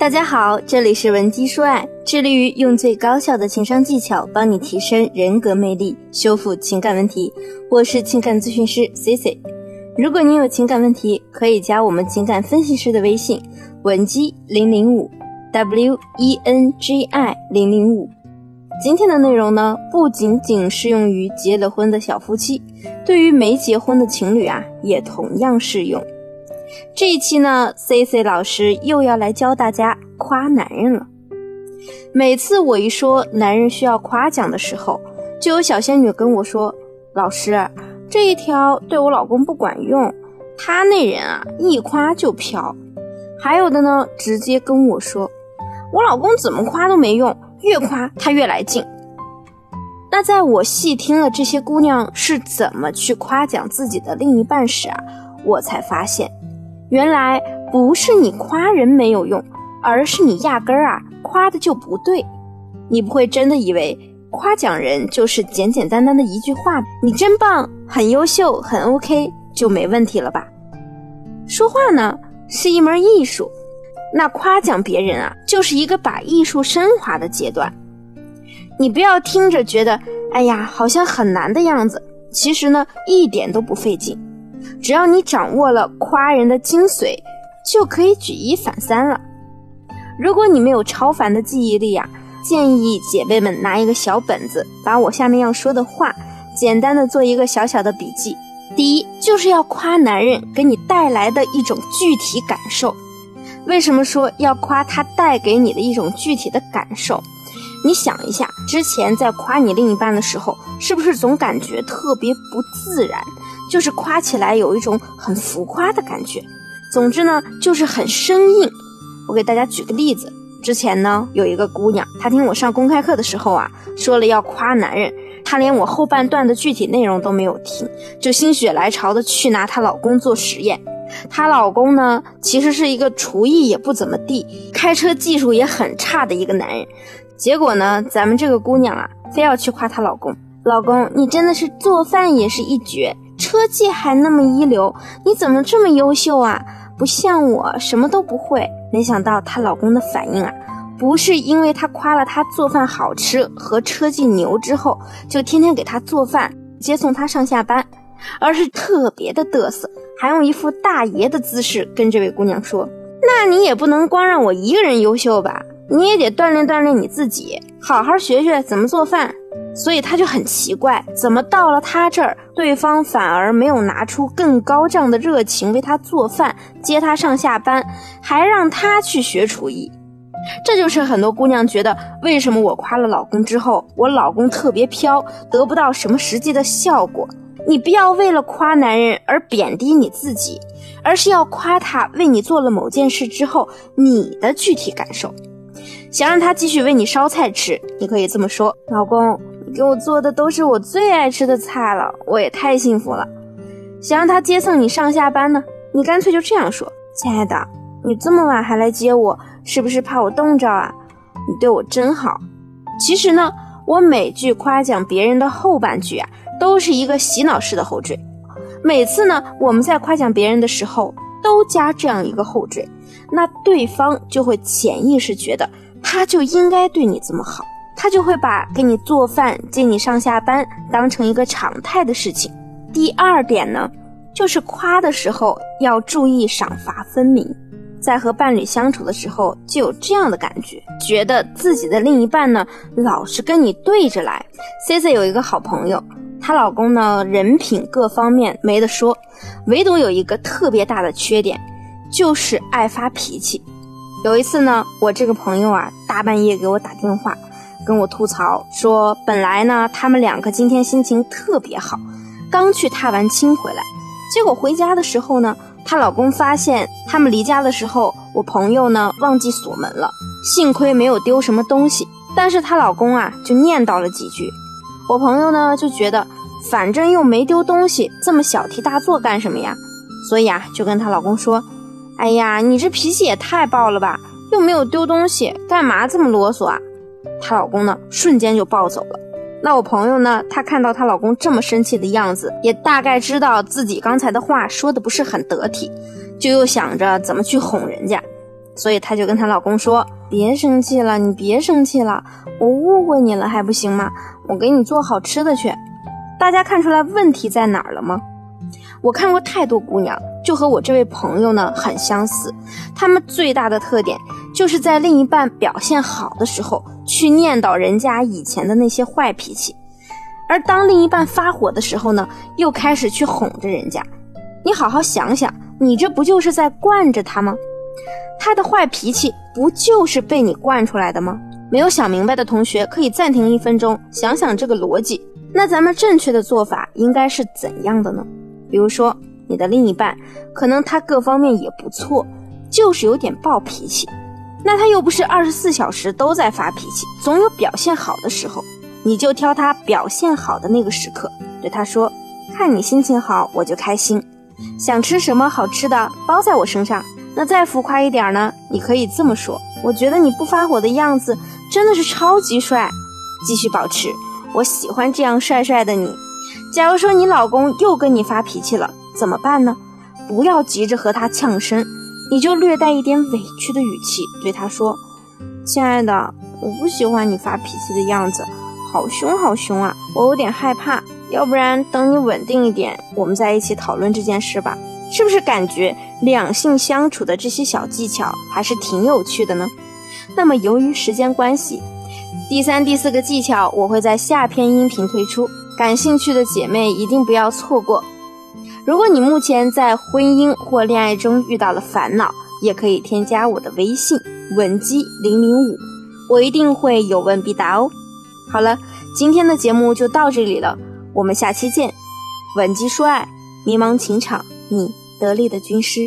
大家好，这里是文姬说爱，致力于用最高效的情商技巧帮你提升人格魅力，修复情感问题。我是情感咨询师 C C。如果你有情感问题，可以加我们情感分析师的微信文姬零零五 W E N G I 零零五。今天的内容呢，不仅仅适用于结了婚的小夫妻，对于没结婚的情侣啊，也同样适用。这一期呢，C C 老师又要来教大家夸男人了。每次我一说男人需要夸奖的时候，就有小仙女跟我说：“老师，这一条对我老公不管用，他那人啊，一夸就飘。”还有的呢，直接跟我说：“我老公怎么夸都没用，越夸他越来劲。”那在我细听了这些姑娘是怎么去夸奖自己的另一半时啊，我才发现。原来不是你夸人没有用，而是你压根儿啊夸的就不对。你不会真的以为夸奖人就是简简单单的一句话“你真棒，很优秀，很 OK” 就没问题了吧？说话呢是一门艺术，那夸奖别人啊就是一个把艺术升华的阶段。你不要听着觉得哎呀好像很难的样子，其实呢一点都不费劲。只要你掌握了夸人的精髓，就可以举一反三了。如果你没有超凡的记忆力啊，建议姐妹们拿一个小本子，把我下面要说的话，简单的做一个小小的笔记。第一，就是要夸男人给你带来的一种具体感受。为什么说要夸他带给你的一种具体的感受？你想一下，之前在夸你另一半的时候，是不是总感觉特别不自然？就是夸起来有一种很浮夸的感觉，总之呢就是很生硬。我给大家举个例子，之前呢有一个姑娘，她听我上公开课的时候啊，说了要夸男人，她连我后半段的具体内容都没有听，就心血来潮的去拿她老公做实验。她老公呢其实是一个厨艺也不怎么地，开车技术也很差的一个男人。结果呢，咱们这个姑娘啊，非要去夸她老公，老公你真的是做饭也是一绝。车技还那么一流，你怎么这么优秀啊？不像我什么都不会。没想到她老公的反应啊，不是因为她夸了她做饭好吃和车技牛之后，就天天给她做饭接送她上下班，而是特别的嘚瑟，还用一副大爷的姿势跟这位姑娘说：“那你也不能光让我一个人优秀吧？你也得锻炼锻炼你自己，好好学学怎么做饭。”所以他就很奇怪，怎么到了他这儿，对方反而没有拿出更高涨的热情为他做饭、接他上下班，还让他去学厨艺。这就是很多姑娘觉得，为什么我夸了老公之后，我老公特别飘，得不到什么实际的效果。你不要为了夸男人而贬低你自己，而是要夸他为你做了某件事之后你的具体感受。想让他继续为你烧菜吃，你可以这么说：老公。给我做的都是我最爱吃的菜了，我也太幸福了。想让他接送你上下班呢，你干脆就这样说：“亲爱的，你这么晚还来接我，是不是怕我冻着啊？你对我真好。”其实呢，我每句夸奖别人的后半句啊，都是一个洗脑式的后缀。每次呢，我们在夸奖别人的时候，都加这样一个后缀，那对方就会潜意识觉得他就应该对你这么好。他就会把给你做饭、接你上下班当成一个常态的事情。第二点呢，就是夸的时候要注意赏罚分明。在和伴侣相处的时候，就有这样的感觉，觉得自己的另一半呢老是跟你对着来。C C 有一个好朋友，她老公呢人品各方面没得说，唯独有一个特别大的缺点，就是爱发脾气。有一次呢，我这个朋友啊大半夜给我打电话。跟我吐槽说，本来呢，他们两个今天心情特别好，刚去踏完青回来，结果回家的时候呢，她老公发现他们离家的时候，我朋友呢忘记锁门了，幸亏没有丢什么东西，但是她老公啊就念叨了几句，我朋友呢就觉得反正又没丢东西，这么小题大做干什么呀？所以啊就跟她老公说，哎呀，你这脾气也太暴了吧，又没有丢东西，干嘛这么啰嗦啊？她老公呢，瞬间就暴走了。那我朋友呢，她看到她老公这么生气的样子，也大概知道自己刚才的话说的不是很得体，就又想着怎么去哄人家。所以她就跟她老公说：“别生气了，你别生气了，我误会你了还不行吗？我给你做好吃的去。”大家看出来问题在哪儿了吗？我看过太多姑娘，就和我这位朋友呢很相似，她们最大的特点就是在另一半表现好的时候去念叨人家以前的那些坏脾气，而当另一半发火的时候呢，又开始去哄着人家。你好好想想，你这不就是在惯着他吗？他的坏脾气不就是被你惯出来的吗？没有想明白的同学可以暂停一分钟，想想这个逻辑。那咱们正确的做法应该是怎样的呢？比如说，你的另一半可能他各方面也不错，就是有点暴脾气。那他又不是二十四小时都在发脾气，总有表现好的时候。你就挑他表现好的那个时刻，对他说：“看你心情好，我就开心。”想吃什么好吃的，包在我身上。那再浮夸一点呢？你可以这么说：我觉得你不发火的样子真的是超级帅。继续保持，我喜欢这样帅帅的你。假如说你老公又跟你发脾气了，怎么办呢？不要急着和他呛声，你就略带一点委屈的语气对他说：“亲爱的，我不喜欢你发脾气的样子，好凶好凶啊，我有点害怕。”要不然等你稳定一点，我们再一起讨论这件事吧。是不是感觉两性相处的这些小技巧还是挺有趣的呢？那么由于时间关系，第三、第四个技巧我会在下篇音频推出，感兴趣的姐妹一定不要错过。如果你目前在婚姻或恋爱中遇到了烦恼，也可以添加我的微信文姬零零五，我一定会有问必答哦。好了，今天的节目就到这里了。我们下期见，吻姬说爱，迷茫情场，你得力的军师。